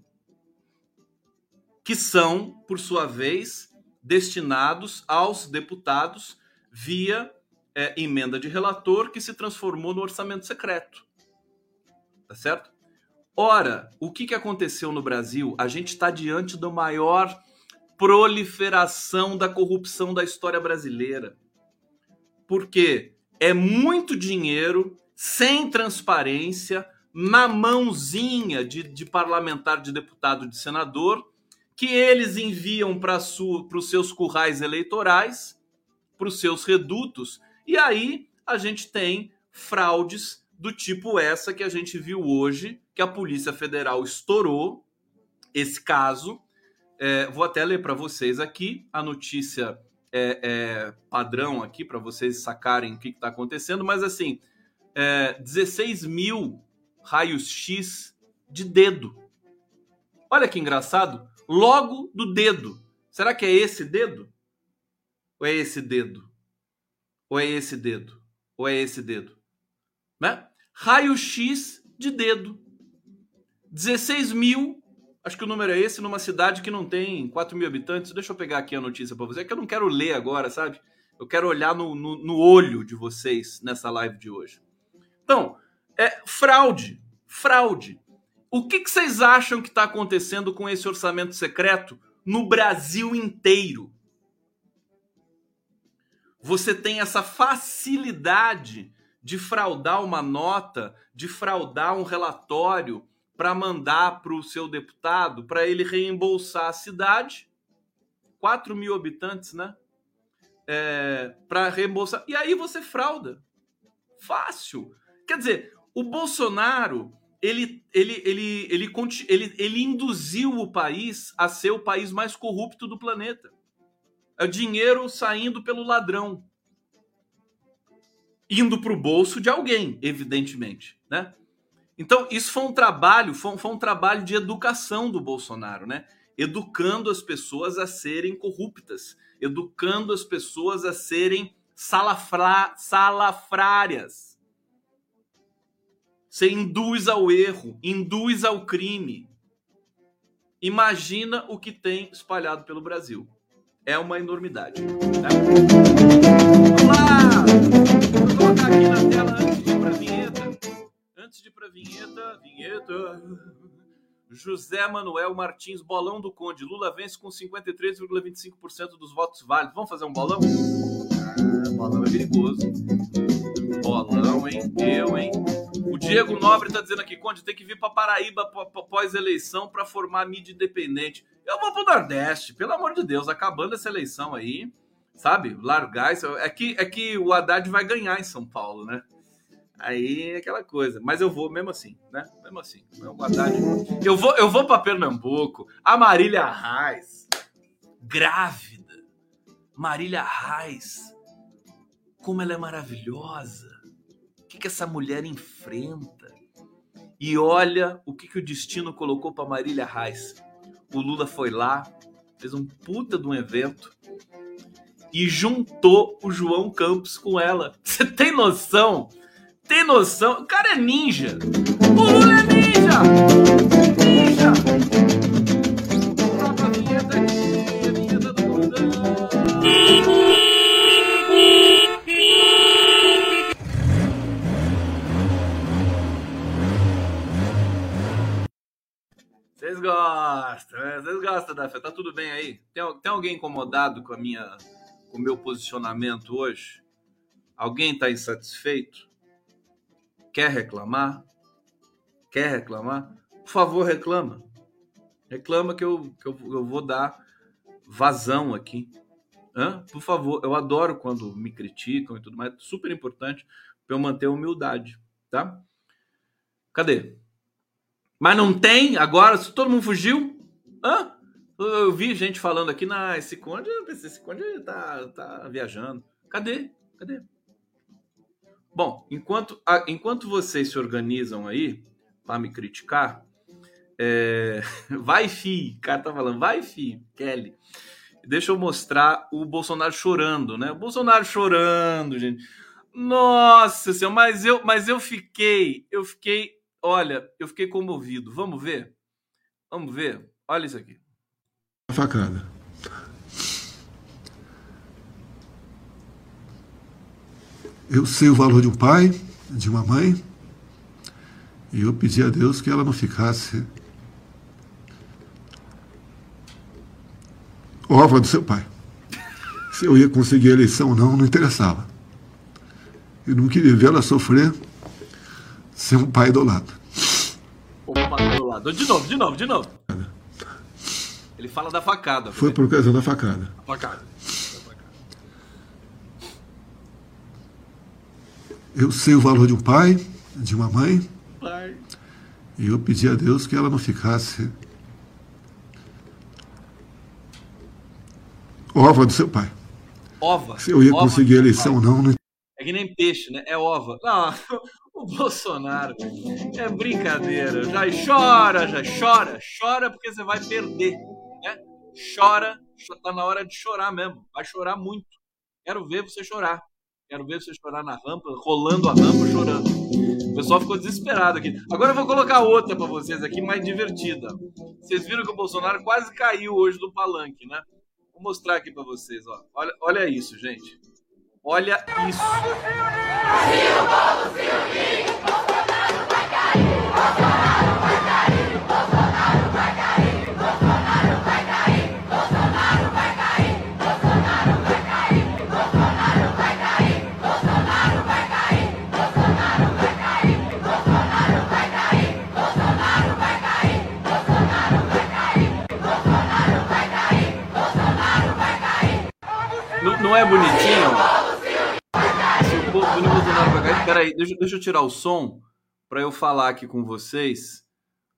que são, por sua vez, destinados aos deputados via é, emenda de relator que se transformou no orçamento secreto. Tá certo? Ora, o que, que aconteceu no Brasil? A gente está diante do maior proliferação da corrupção da história brasileira. Porque é muito dinheiro sem transparência, na mãozinha de, de parlamentar, de deputado, de senador, que eles enviam para os seus currais eleitorais, para os seus redutos, e aí a gente tem fraudes do tipo essa que a gente viu hoje, que a Polícia Federal estourou esse caso. É, vou até ler para vocês aqui a notícia é, é, padrão aqui para vocês sacarem o que está acontecendo, mas assim, é, 16 mil raios X de dedo. Olha que engraçado, logo do dedo. Será que é esse dedo? Ou é esse dedo? Ou é esse dedo? Ou é esse dedo? Né? Raio-X de dedo. 16 mil, acho que o número é esse, numa cidade que não tem 4 mil habitantes. Deixa eu pegar aqui a notícia para você, é que eu não quero ler agora, sabe? Eu quero olhar no, no, no olho de vocês nessa live de hoje. Então, é fraude. Fraude. O que, que vocês acham que está acontecendo com esse orçamento secreto no Brasil inteiro? Você tem essa facilidade de fraudar uma nota, de fraudar um relatório para mandar para o seu deputado, para ele reembolsar a cidade, 4 mil habitantes, né? É, para reembolsar. E aí você frauda. Fácil. Quer dizer, o Bolsonaro ele, ele, ele, ele, ele, ele induziu o país a ser o país mais corrupto do planeta. É o dinheiro saindo pelo ladrão. Indo para o bolso de alguém, evidentemente. Né? Então, isso foi um trabalho, foi, foi um trabalho de educação do Bolsonaro, né? Educando as pessoas a serem corruptas, educando as pessoas a serem salafra, salafrárias você induz ao erro, induz ao crime. Imagina o que tem espalhado pelo Brasil. É uma enormidade. Né? Vamos lá! Vou colocar aqui na tela Antes de ir para a vinheta, vinheta. José Manuel Martins, bolão do Conde. Lula vence com 53,25% dos votos válidos. Vamos fazer um bolão? Ah, bolão é perigoso. Bolão, hein? Eu, hein? O Diego Nobre tá dizendo aqui, Conde, tem que vir para Paraíba pós-eleição para formar mídia independente. Eu vou pro Nordeste, pelo amor de Deus, acabando essa eleição aí, sabe? Largar isso. É que, é que o Haddad vai ganhar em São Paulo, né? Aí é aquela coisa. Mas eu vou mesmo assim, né? Mesmo assim. O. Eu vou, eu vou para Pernambuco. A Marília Reis, grávida. Marília Reis, como ela é maravilhosa que, que essa mulher enfrenta. E olha o que, que o destino colocou para Marília Reis. O Lula foi lá, fez um puta de um evento e juntou o João Campos com ela. [laughs] Você tem noção? Tem noção? O cara é ninja. O Lula é ninja! Ninja! Vocês gostam, né? vocês gostam da fé. Tá tudo bem aí? Tem, tem alguém incomodado com a minha, com o meu posicionamento hoje? Alguém está insatisfeito? Quer reclamar? Quer reclamar? Por favor, reclama. Reclama que eu, que eu, eu vou dar vazão aqui. Hã? Por favor, eu adoro quando me criticam e tudo mais. Super importante para eu manter a humildade, tá? Cadê? Mas não tem agora? Se todo mundo fugiu? Hã? Eu vi gente falando aqui, na esse conde, esse conde tá, tá viajando. Cadê? Cadê? Bom, enquanto, enquanto vocês se organizam aí para me criticar, é... [laughs] vai fi, o cara tá falando, vai fi, Kelly. Deixa eu mostrar o Bolsonaro chorando, né? O Bolsonaro chorando, gente. Nossa senhora, mas eu, mas eu fiquei, eu fiquei Olha, eu fiquei comovido. Vamos ver? Vamos ver? Olha isso aqui. A facada. Eu sei o valor de um pai, de uma mãe, e eu pedi a Deus que ela não ficasse órfã do seu pai. Se eu ia conseguir a eleição ou não, não interessava. Eu não queria vê-la sofrer ser um pai do lado. O pai do lado. De novo, de novo, de novo. Ele fala da facada. Foi por causa da facada. Facada. Eu sei o valor de um pai, de uma mãe. Pai. E eu pedi a Deus que ela não ficasse ova do seu pai. Ova. Se eu ia ova conseguir a eleição ou não, não É que nem peixe, né? É ova. Não, [laughs] o Bolsonaro é brincadeira. Já chora, já chora. Chora porque você vai perder. Né? Chora, tá na hora de chorar mesmo. Vai chorar muito. Quero ver você chorar. Quero ver você chorar na rampa, rolando a rampa, chorando. O pessoal ficou desesperado aqui. Agora eu vou colocar outra para vocês aqui, mais divertida. Vocês viram que o Bolsonaro quase caiu hoje do palanque, né? Vou mostrar aqui para vocês, ó. Olha, olha isso, gente. Olha isso. Não, não é bonitinho? Se o povo do Bolsonaro vai cair. Peraí, deixa, deixa eu tirar o som para eu falar aqui com vocês.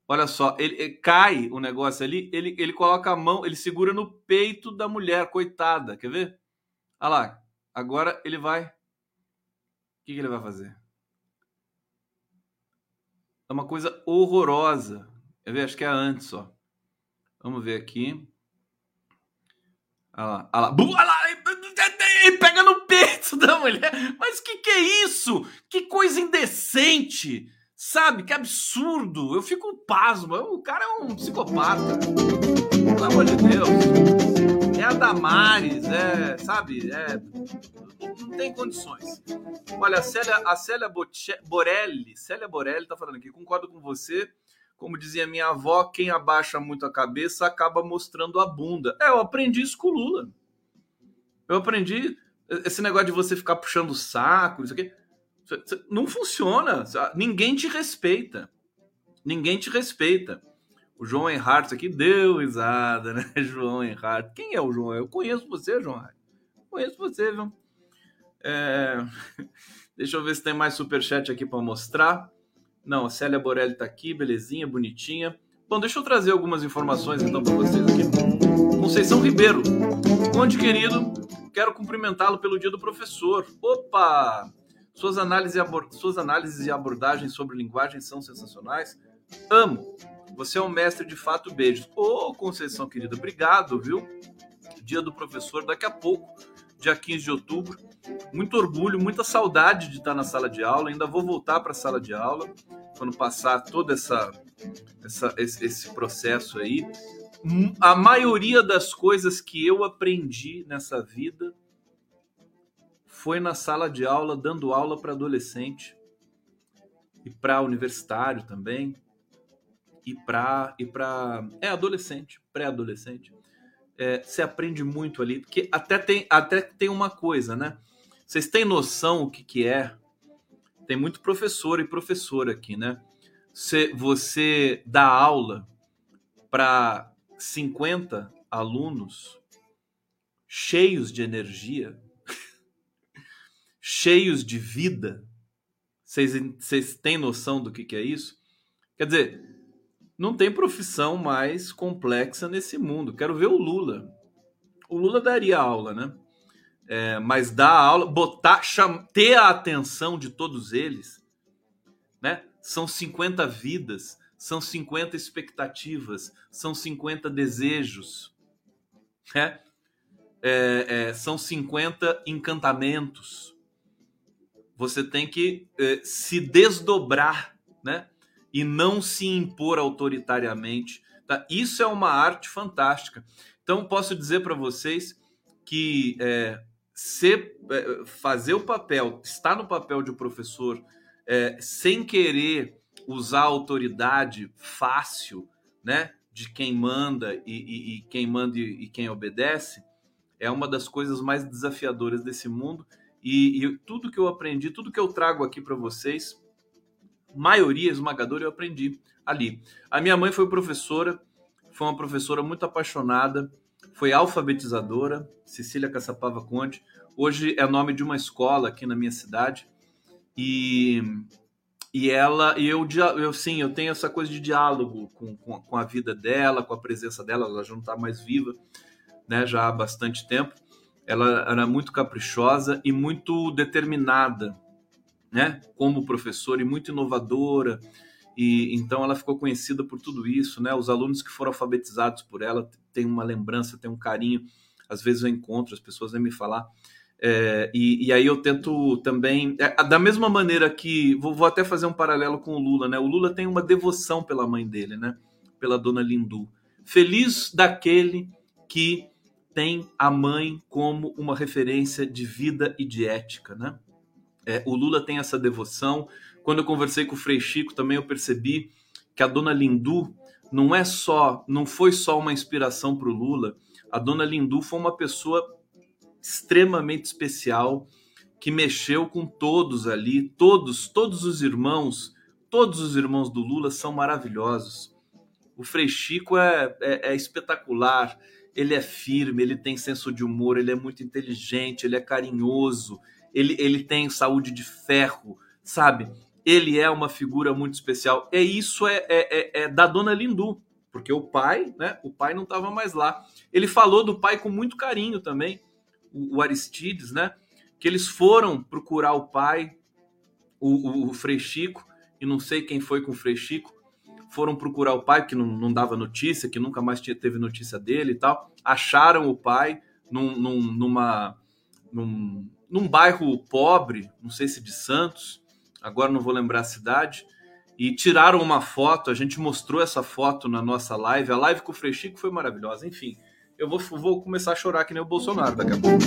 Olha só, ele, ele, cai o negócio ali, ele, ele coloca a mão, ele segura no peito da mulher, coitada. Quer ver? Olha lá, agora ele vai. O que, que ele vai fazer? É uma coisa horrorosa. Quer ver? Acho que é antes, ó. Vamos ver aqui. Olha lá, olha lá. Olha lá ele pega no peito [laughs] da mulher. Mas que que é isso? Que coisa indecente. Sabe? Que absurdo. Eu fico pasmo. O cara é um psicopata. Pelo amor de Deus. É a Damares, é, sabe? É, não tem condições. Olha, a Célia, a Célia Borelli, Célia Borelli tá falando aqui, concordo com você. Como dizia minha avó, quem abaixa muito a cabeça acaba mostrando a bunda. É, eu aprendi isso com o Lula. Eu aprendi esse negócio de você ficar puxando o saco, isso aqui. Não funciona. Ninguém te respeita. Ninguém te respeita. O João Enhart aqui deu risada, [laughs] né? João Enhart. Quem é o João? Eu conheço você, João Enhart. Conheço você, viu? É... [laughs] Deixa eu ver se tem mais superchat aqui para mostrar. Não, Célia Borelli tá aqui, belezinha, bonitinha. Bom, deixa eu trazer algumas informações então para vocês aqui. Conceição Ribeiro. Conde querido, quero cumprimentá-lo pelo dia do professor. Opa! Suas análises, e Suas análises e abordagens sobre linguagem são sensacionais. Amo. Você é um mestre de fato. Beijos. Ô, oh, Conceição querida, obrigado, viu? Dia do professor daqui a pouco, dia 15 de outubro. Muito orgulho, muita saudade de estar na sala de aula. Ainda vou voltar para a sala de aula quando passar todo essa, essa esse, esse processo aí. A maioria das coisas que eu aprendi nessa vida foi na sala de aula, dando aula para adolescente e para universitário também e para e para é adolescente, pré-adolescente. É, você aprende muito ali, porque até tem até tem uma coisa, né? Vocês têm noção o que que é? Tem muito professor e professora aqui, né? Você, você dá aula para 50 alunos cheios de energia, [laughs] cheios de vida. Vocês têm noção do que, que é isso? Quer dizer, não tem profissão mais complexa nesse mundo. Quero ver o Lula. O Lula daria aula, né? É, mas dar aula, botar, cham, ter a atenção de todos eles, né? São 50 vidas, são 50 expectativas, são 50 desejos, né? É, é, são 50 encantamentos você tem que eh, se desdobrar, né? E não se impor autoritariamente. Tá? Isso é uma arte fantástica. Então, posso dizer para vocês que é, ser, é, fazer o papel, estar no papel de professor, é, sem querer usar a autoridade fácil, né? De quem manda e, e, e quem manda e, e quem obedece, é uma das coisas mais desafiadoras desse mundo e, tudo que eu aprendi, tudo que eu trago aqui para vocês, maioria esmagadora eu aprendi ali. A minha mãe foi professora, foi uma professora muito apaixonada, foi alfabetizadora, Cecília Caçapava Conte. Hoje é nome de uma escola aqui na minha cidade. E e ela, e eu, eu sim, eu tenho essa coisa de diálogo com, com, com a vida dela, com a presença dela, ela já não está mais viva, né, já há bastante tempo. Ela era muito caprichosa e muito determinada, né, como professora e muito inovadora. E então ela ficou conhecida por tudo isso, né? Os alunos que foram alfabetizados por ela têm uma lembrança, têm um carinho. Às vezes eu encontro, as pessoas vêm me falar é, e, e, aí eu tento também, é, da mesma maneira que vou, vou, até fazer um paralelo com o Lula, né? O Lula tem uma devoção pela mãe dele, né? Pela dona Lindu. Feliz daquele que tem a mãe como uma referência de vida e de ética, né? É, o Lula tem essa devoção. Quando eu conversei com o Frei Chico, também eu percebi que a dona Lindu não é só, não foi só uma inspiração para o Lula. A dona Lindu foi uma pessoa extremamente especial que mexeu com todos ali, todos, todos os irmãos, todos os irmãos do Lula são maravilhosos. O Frei Chico é, é, é espetacular, ele é firme, ele tem senso de humor, ele é muito inteligente, ele é carinhoso, ele, ele tem saúde de ferro, sabe? Ele é uma figura muito especial. É isso é, é, é, é da Dona Lindu, porque o pai, né? O pai não estava mais lá. Ele falou do pai com muito carinho também o, Aristides, né? Que eles foram procurar o pai, o, o, o e não sei quem foi com o Frei Chico, foram procurar o pai, que não, não dava notícia, que nunca mais teve notícia dele e tal. Acharam o pai num, num, numa, num, num bairro pobre, não sei se de Santos, agora não vou lembrar a cidade, e tiraram uma foto. A gente mostrou essa foto na nossa live. A live com o Frei Chico foi maravilhosa. Enfim, eu vou, vou começar a chorar que nem o Bolsonaro daqui a pouco.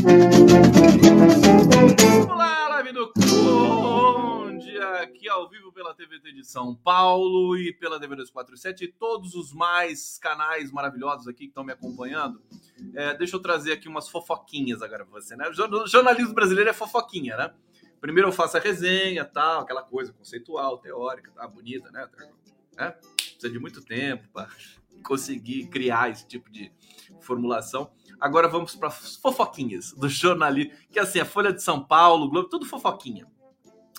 Vamos lá, live do Conde, aqui ao vivo pela TVT de São Paulo e pela DV247 e todos os mais canais maravilhosos aqui que estão me acompanhando. É, deixa eu trazer aqui umas fofoquinhas agora pra você, né? O jornalismo brasileiro é fofoquinha, né? Primeiro eu faço a resenha, tal, aquela coisa conceitual, teórica, tá bonita, né? É, precisa de muito tempo para conseguir criar esse tipo de formulação. Agora vamos para fofoquinhas do jornalismo, que é assim, a Folha de São Paulo, Globo, tudo fofoquinha.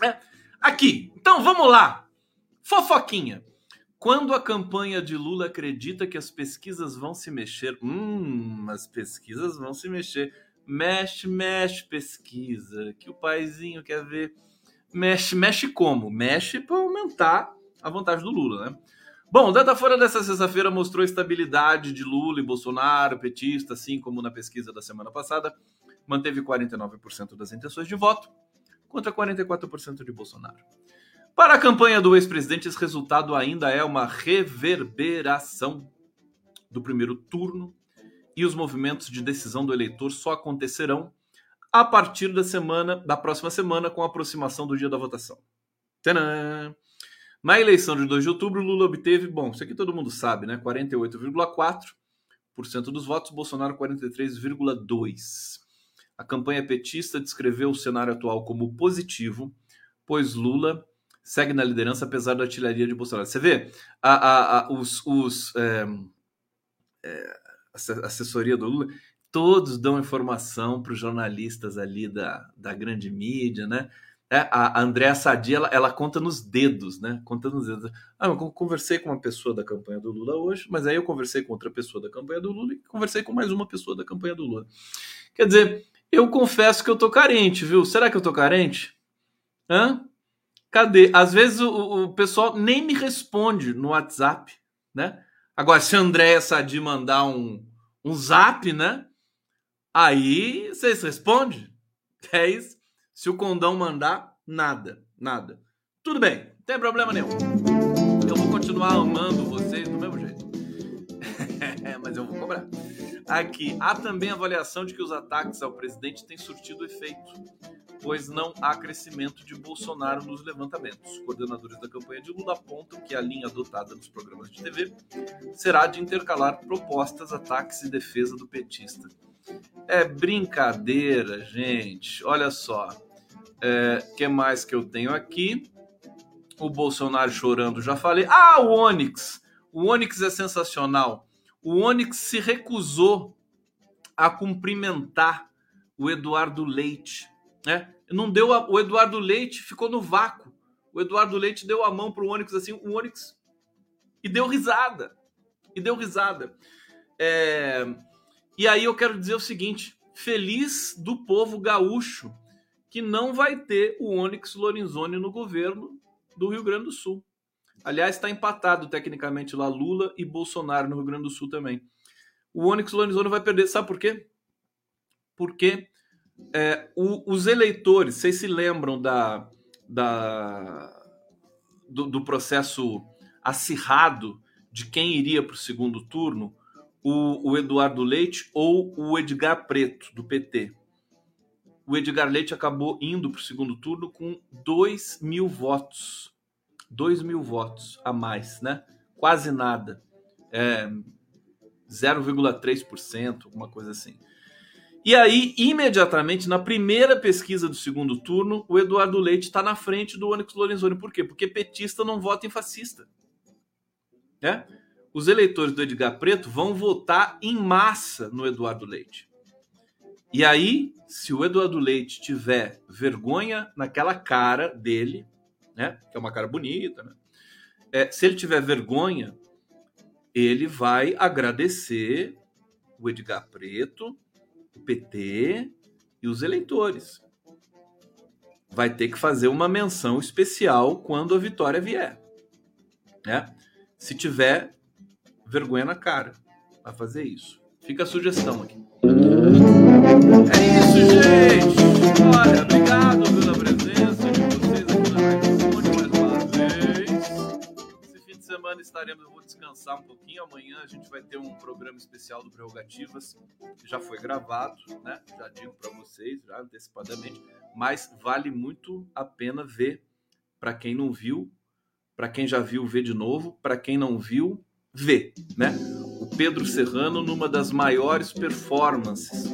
É. Aqui, então vamos lá. Fofoquinha. Quando a campanha de Lula acredita que as pesquisas vão se mexer, hum, as pesquisas vão se mexer. Mexe, mexe, pesquisa, que o paizinho quer ver. Mexe, mexe como? Mexe para aumentar a vantagem do Lula, né? Bom, o Datafolha dessa sexta-feira mostrou estabilidade de Lula e Bolsonaro, petista, assim como na pesquisa da semana passada, manteve 49% das intenções de voto contra 44% de Bolsonaro. Para a campanha do ex-presidente, esse resultado ainda é uma reverberação do primeiro turno e os movimentos de decisão do eleitor só acontecerão a partir da semana da próxima semana com a aproximação do dia da votação. Tadã! Na eleição de 2 de outubro, Lula obteve, bom, isso aqui todo mundo sabe, né? 48,4% dos votos, Bolsonaro 43,2%. A campanha petista descreveu o cenário atual como positivo, pois Lula segue na liderança apesar da artilharia de Bolsonaro. Você vê, a, a, a os, os é, é, assessoria do Lula, todos dão informação para os jornalistas ali da, da grande mídia, né? É, a Andréa Sadi, ela, ela, conta nos dedos, né? Conta nos dedos. Ah, eu conversei com uma pessoa da campanha do Lula hoje, mas aí eu conversei com outra pessoa da campanha do Lula e conversei com mais uma pessoa da campanha do Lula. Quer dizer, eu confesso que eu tô carente, viu? Será que eu tô carente? Hã? Cadê? Às vezes o, o pessoal nem me responde no WhatsApp, né? Agora, se a Andréa Sadi mandar um, um zap, né? Aí vocês respondem. [laughs] É isso. Se o condão mandar, nada, nada. Tudo bem, não tem problema nenhum. Eu vou continuar amando vocês do mesmo jeito. [laughs] Mas eu vou cobrar. Aqui, há também avaliação de que os ataques ao presidente têm surtido efeito, pois não há crescimento de Bolsonaro nos levantamentos. Coordenadores da campanha de Lula apontam que a linha adotada nos programas de TV será de intercalar propostas, ataques e defesa do petista. É brincadeira, gente. Olha só. É, que mais que eu tenho aqui? O Bolsonaro chorando, já falei. Ah, o Onyx. O Onyx é sensacional. O Onyx se recusou a cumprimentar o Eduardo Leite, né? Não deu a, o Eduardo Leite ficou no vácuo. O Eduardo Leite deu a mão pro Onyx assim, o Onyx e deu risada. E deu risada. É... E aí eu quero dizer o seguinte: feliz do povo gaúcho que não vai ter o Onyx Lorenzoni no governo do Rio Grande do Sul. Aliás, está empatado tecnicamente lá Lula e Bolsonaro no Rio Grande do Sul também. O Onyx Lorenzoni vai perder. Sabe por quê? Porque é, o, os eleitores, vocês se lembram da, da do, do processo acirrado de quem iria para o segundo turno, o, o, Eduardo Leite ou o Edgar Preto, do PT. O Edgar Leite acabou indo para o segundo turno com 2 mil votos. 2 mil votos a mais, né? Quase nada. É, 0,3%, alguma coisa assim. E aí, imediatamente, na primeira pesquisa do segundo turno, o Eduardo Leite está na frente do Onyx Lorenzoni. Por quê? Porque petista não vota em fascista. Né? Os eleitores do Edgar Preto vão votar em massa no Eduardo Leite. E aí, se o Eduardo Leite tiver vergonha naquela cara dele, né? Que é uma cara bonita, né? É, se ele tiver vergonha, ele vai agradecer o Edgar Preto o PT e os eleitores. Vai ter que fazer uma menção especial quando a vitória vier. Né? Se tiver vergonha na cara, vai fazer isso. Fica a sugestão aqui. É isso, gente! Olha, obrigado pela presença de vocês aqui na Live mais uma vez. Esse fim de semana estaremos descansar um pouquinho. Amanhã a gente vai ter um programa especial do Prerrogativas, que já foi gravado, né? Já digo para vocês, já antecipadamente, mas vale muito a pena ver para quem não viu, para quem já viu, ver de novo, para quem não viu, ver, né? O Pedro Serrano numa das maiores performances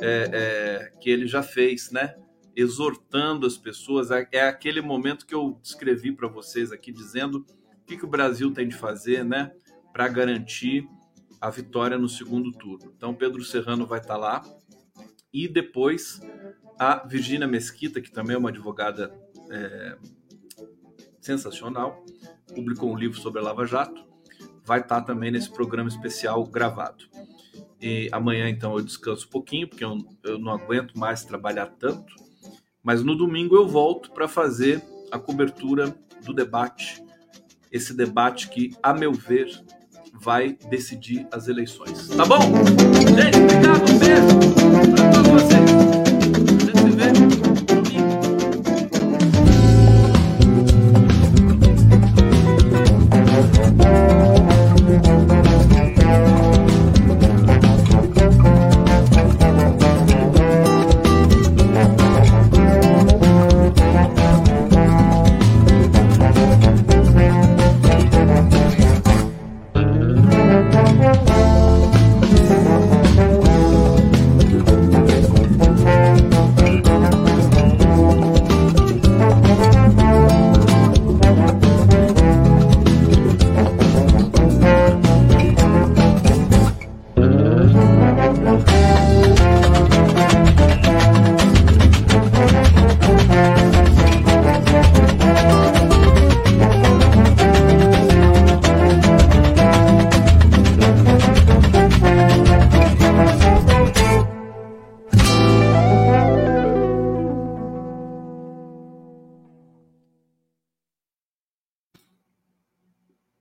é, é, que ele já fez, né? Exortando as pessoas, é, é aquele momento que eu descrevi para vocês aqui, dizendo o que, que o Brasil tem de fazer, né, para garantir a vitória no segundo turno. Então, Pedro Serrano vai estar tá lá e depois a Virgínia Mesquita, que também é uma advogada é, sensacional, publicou um livro sobre a Lava Jato, vai estar também nesse programa especial gravado. E amanhã, então, eu descanso um pouquinho, porque eu, eu não aguento mais trabalhar tanto. Mas no domingo eu volto para fazer a cobertura do debate, esse debate que, a meu ver, vai decidir as eleições. Tá bom? Gente, obrigado, beijo para todos vocês.